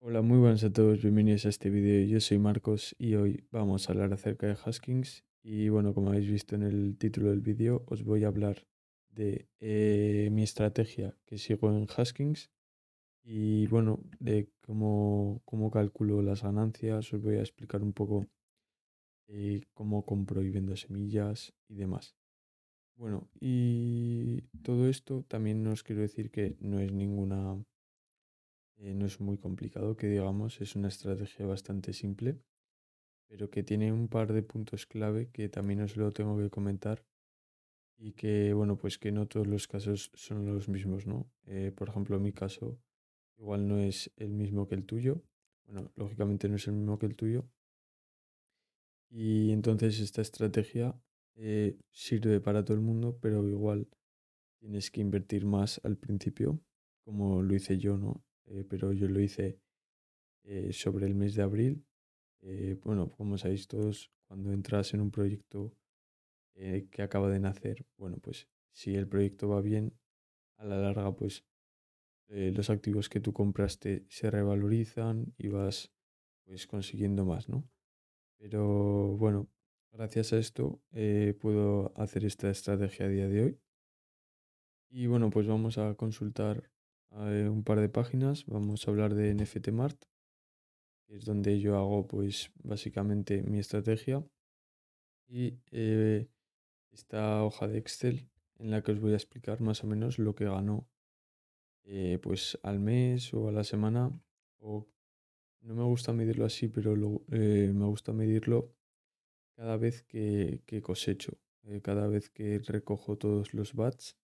Hola, muy buenas a todos, bienvenidos a este vídeo. Yo soy Marcos y hoy vamos a hablar acerca de Haskins. Y bueno, como habéis visto en el título del vídeo, os voy a hablar de eh, mi estrategia que sigo en Haskins y bueno, de cómo, cómo calculo las ganancias. Os voy a explicar un poco eh, cómo compro y vendo semillas y demás. Bueno, y todo esto también os quiero decir que no es ninguna, eh, no es muy complicado, que digamos, es una estrategia bastante simple, pero que tiene un par de puntos clave que también os lo tengo que comentar y que, bueno, pues que no todos los casos son los mismos, ¿no? Eh, por ejemplo, mi caso, igual no es el mismo que el tuyo, bueno, lógicamente no es el mismo que el tuyo, y entonces esta estrategia eh, sirve para todo el mundo, pero igual tienes que invertir más al principio, como lo hice yo, ¿no? Eh, pero yo lo hice eh, sobre el mes de abril. bueno, como sabéis todos, cuando entras en un proyecto que acaba de nacer, bueno, pues si el proyecto va bien, a la larga, pues los activos que tú compraste se revalorizan y vas pues consiguiendo más, ¿no? Pero bueno, gracias a esto eh, puedo hacer esta estrategia a día de hoy. Y bueno, pues vamos a consultar eh, un par de páginas. Vamos a hablar de NFT Mart, que es donde yo hago pues básicamente mi estrategia. Y eh, esta hoja de Excel en la que os voy a explicar más o menos lo que ganó pues al mes o a la semana o no me gusta medirlo así, pero me gusta medirlo cada vez que, cosecho, eh, cada vez que recojo todos los bats,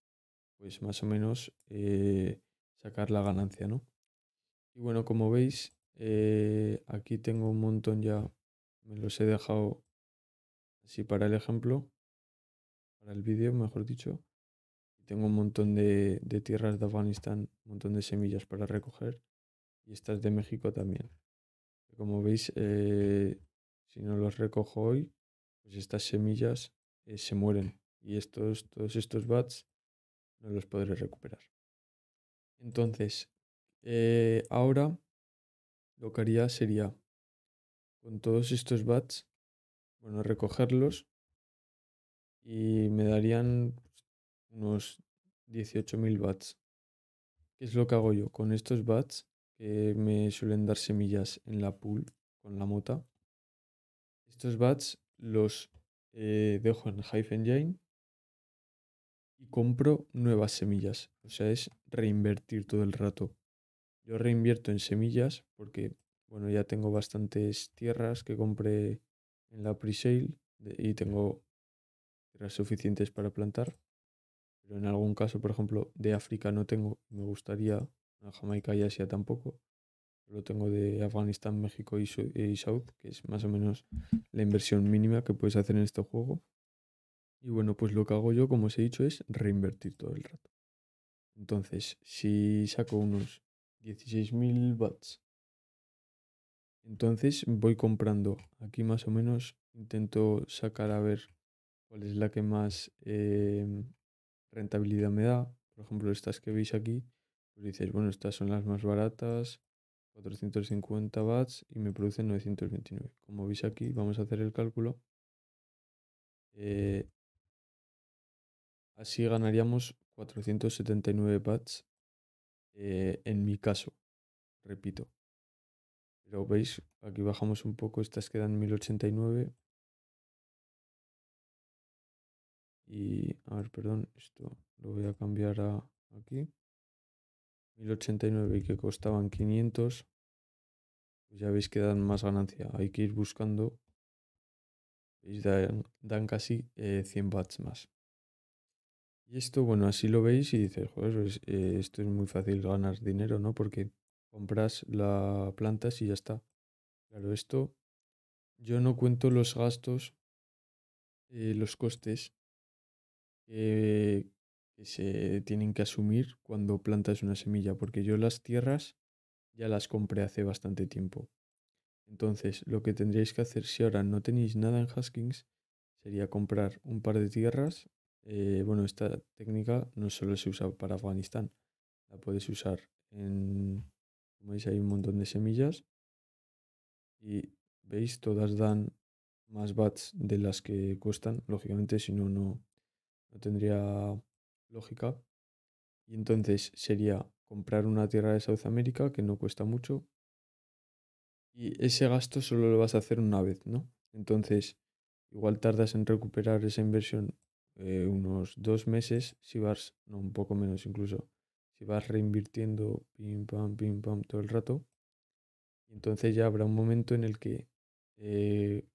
pues más o menos eh, sacar la ganancia, ¿no? Y bueno, como veis, aquí tengo un montón ya, me los he dejado así para el ejemplo, para el vídeo, mejor dicho. Tengo un montón de, de tierras de Afganistán, un montón de semillas para recoger y estas de México también. Como veis, eh, si no los recojo hoy, pues estas semillas eh, se mueren y estos, todos estos bats no los podré recuperar. Entonces, eh, ahora lo que haría sería con todos estos bats, bueno, recogerlos y me darían unos 18.000 bats. ¿Qué es lo que hago yo? Con estos bats me suelen dar semillas en la pool con la mota. Estos bats los eh, dejo en Hive Engine y compro nuevas semillas. O sea, es reinvertir todo el rato. Yo reinvierto en semillas porque, bueno, ya tengo bastantes tierras que compré en la pre-sale y tengo tierras suficientes para plantar. Pero en algún caso, por ejemplo, de África no tengo, me gustaría a Jamaica y Asia tampoco. Lo tengo de Afganistán, México y, South, que es más o menos la inversión mínima que puedes hacer en este juego. Y bueno, pues lo que hago yo, como os he dicho, es reinvertir todo el rato. Entonces, si saco unos 16.000 watts, entonces voy comprando. Aquí más o menos intento sacar a ver cuál es la que más eh, rentabilidad me da. Por ejemplo, estas que veis aquí, pues dices, bueno, estas son las más baratas, 450 watts y me producen 929. Como veis aquí, vamos a hacer el cálculo. Eh, así ganaríamos 479 watts eh, en mi caso, repito. Pero veis, aquí bajamos un poco, estas quedan 1089. Y, a ver, perdón, esto lo voy a cambiar a aquí. 1089 y que costaban 500, pues ya veis que dan más ganancia. Hay que ir buscando. Dan, casi 100 eh, watts más. Y esto, bueno, así lo veis y dices, joder, pues, eh, esto es muy fácil ganar dinero, ¿no? Porque compras la plantas y ya está. Claro, esto yo no cuento los gastos, eh, los costes se tienen que asumir cuando plantas una semilla, porque yo las tierras ya las compré hace bastante tiempo. Entonces, lo que tendríais que hacer si ahora no tenéis nada en Haskins sería comprar un par de tierras. Eh, bueno, esta técnica no solo se usa para Afganistán, la puedes usar en, como veis, hay un montón de semillas. Y veis, todas dan más bats de las que cuestan, lógicamente, si no, no tendría lógica. Y entonces sería comprar una tierra de South America que no cuesta mucho. Y ese gasto solo lo vas a hacer una vez, ¿no? Entonces, igual tardas en recuperar esa inversión eh, unos dos meses, si vas, no, un poco menos incluso, si vas reinvirtiendo pim pam, pim pam todo el rato. Y entonces ya habrá un momento en el que eh,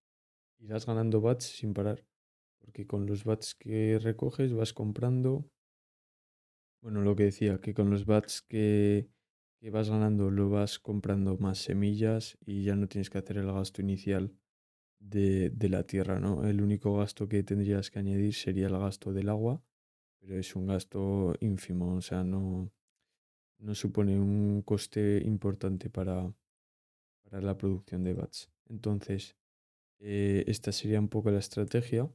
irás ganando bats sin parar. Porque con los bats que recoges vas comprando bueno, lo que decía, que con los bats que, vas ganando lo vas comprando más semillas y ya no tienes que hacer el gasto inicial de, la tierra, ¿no? El único gasto que tendrías que añadir sería el gasto del agua, pero es un gasto ínfimo, o sea, no, no supone un coste importante para, para la producción de bats. Entonces, eh, esta sería un poco la estrategia.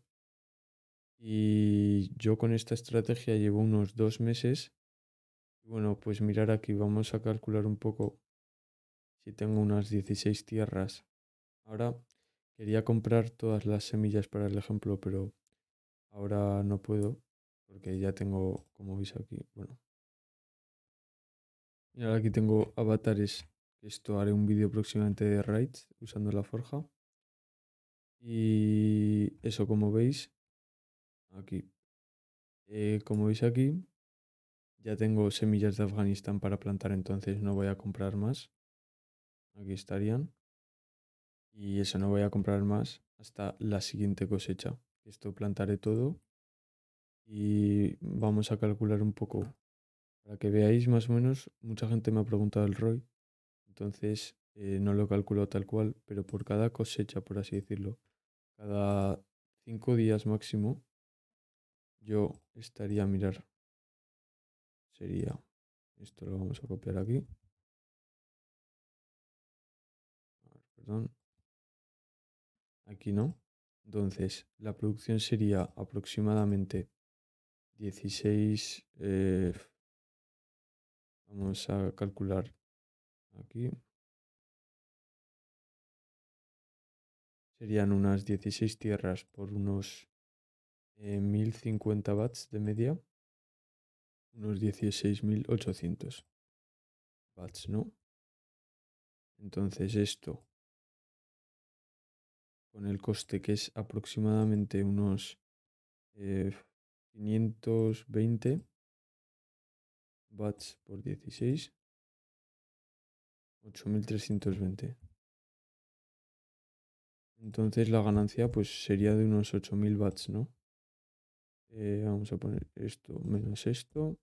Y yo con esta estrategia llevo unos dos meses. Bueno, pues mirar aquí, vamos a calcular un poco si tengo unas 16 tierras. Ahora quería comprar todas las semillas para el ejemplo, pero ahora no puedo porque ya tengo, como veis aquí, bueno. Y ahora aquí tengo avatares. Esto haré un vídeo próximamente de raids usando la forja. Y eso, como veis, Aquí. Eh, como veis aquí, ya tengo semillas de Afganistán para plantar, entonces no voy a comprar más. Aquí estarían. Y eso no voy a comprar más hasta la siguiente cosecha. Esto plantaré todo. Y vamos a calcular un poco. Para que veáis más o menos, mucha gente me ha preguntado el ROI. Entonces eh, no lo calculo tal cual, pero por cada cosecha, por así decirlo, cada cinco días máximo, yo estaría a mirar. Sería, esto lo vamos a copiar aquí. perdón. Aquí no. Entonces, la producción sería aproximadamente 16. Eh, vamos a calcular aquí. Serían unas 16 tierras por unos 1050 watts de media, unos 16.800 watts, ¿no? Entonces esto, con el coste que es aproximadamente unos 520 eh, watts por 16, 8320. Entonces la ganancia pues sería de unos 8000 watts, ¿no? Eh, vamos a poner esto menos esto.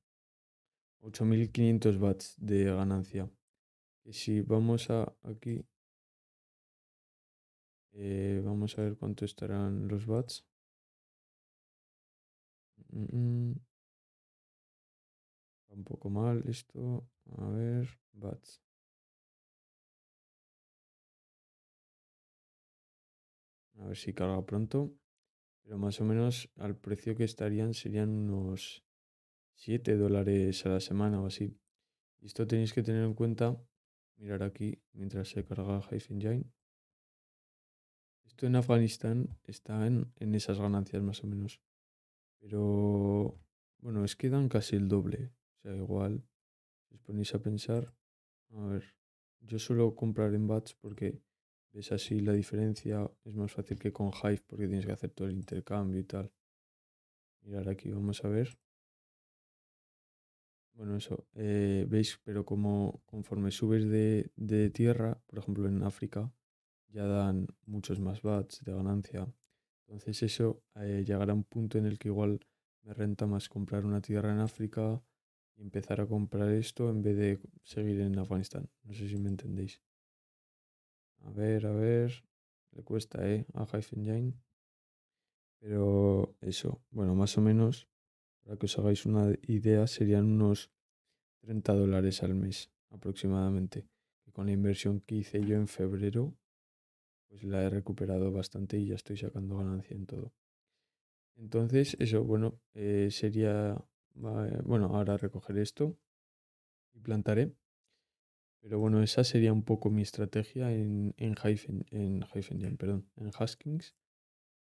8500 watts de ganancia. Y si vamos a aquí, eh, vamos a ver cuánto estarán los watts. Mm, mm. un poco mal esto. A ver, watts. A ver si carga pronto. Pero más o menos al precio que estarían serían unos 7 dólares a la semana o así. Y esto tenéis que tener en cuenta, mirar aquí mientras se carga Engine. Esto en Afganistán está en, en esas ganancias más o menos. Pero bueno, es que dan casi el doble. O sea, igual, si os ponéis a pensar, a ver, yo suelo comprar en bats porque es así la diferencia, es más fácil que con Hive porque tienes que hacer todo el intercambio y tal. Mirar aquí, vamos a ver. Bueno, eso, eh, veis, pero como conforme subes de, de, tierra, por ejemplo en África, ya dan muchos más bats de ganancia. Entonces eso eh, llegará a un punto en el que igual me renta más comprar una tierra en África y empezar a comprar esto en vez de seguir en Afganistán. No sé si me entendéis. A ver, a ver. Le cuesta, ¿eh? A Engine. Pero eso, bueno, más o menos, para que os hagáis una idea, serían unos 30 dólares al mes aproximadamente. Que con la inversión que hice yo en febrero, pues la he recuperado bastante y ya estoy sacando ganancia en todo. Entonces, eso, bueno, eh, sería, bueno, ahora recoger esto y plantaré. Pero bueno, esa sería un poco mi estrategia en, en Hyphen, en perdón, en Haskins.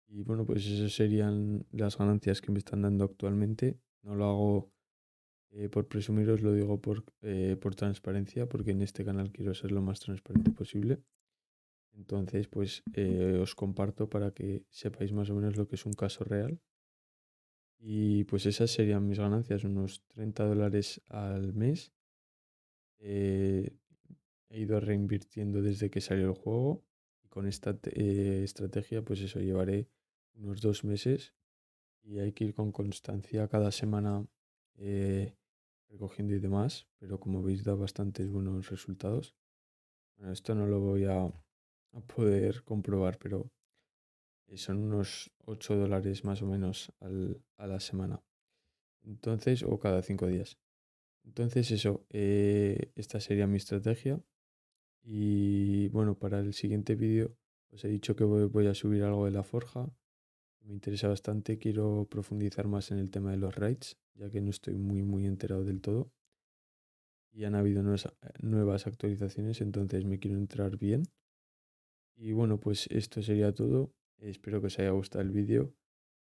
Y bueno, pues esas serían las ganancias que me están dando actualmente. No lo hago eh, por presumiros, lo digo por, eh, por transparencia, porque en este canal quiero ser lo más transparente posible. Entonces, pues eh, os comparto para que sepáis más o menos lo que es un caso real. Y pues esas serían mis ganancias, unos 30 dólares al mes. He ido reinvirtiendo desde que salió el juego. Y con esta estrategia, pues eso, llevaré unos dos meses. Y hay que ir con constancia cada semana recogiendo y demás, pero como veis da bastantes buenos resultados. Bueno, esto no lo voy a, poder comprobar, pero son unos 8 dólares más o menos a la semana. Entonces, o cada 5 días. Entonces eso, eh, esta sería mi estrategia. Y bueno, para el siguiente vídeo os he dicho que voy a subir algo de la forja me interesa bastante, quiero profundizar más en el tema de los raids, ya que no estoy muy muy enterado del todo. Y han habido nuevas, actualizaciones, entonces me quiero entrar bien. Y bueno, pues esto sería todo. Espero que os haya gustado el vídeo.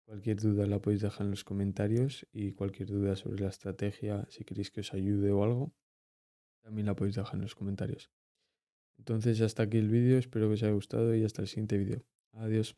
Cualquier duda la podéis dejar en los comentarios y cualquier duda sobre la estrategia, si queréis que os ayude o algo, también la podéis dejar en los comentarios. Entonces hasta aquí el vídeo, espero que os haya gustado y hasta el siguiente vídeo. Adiós.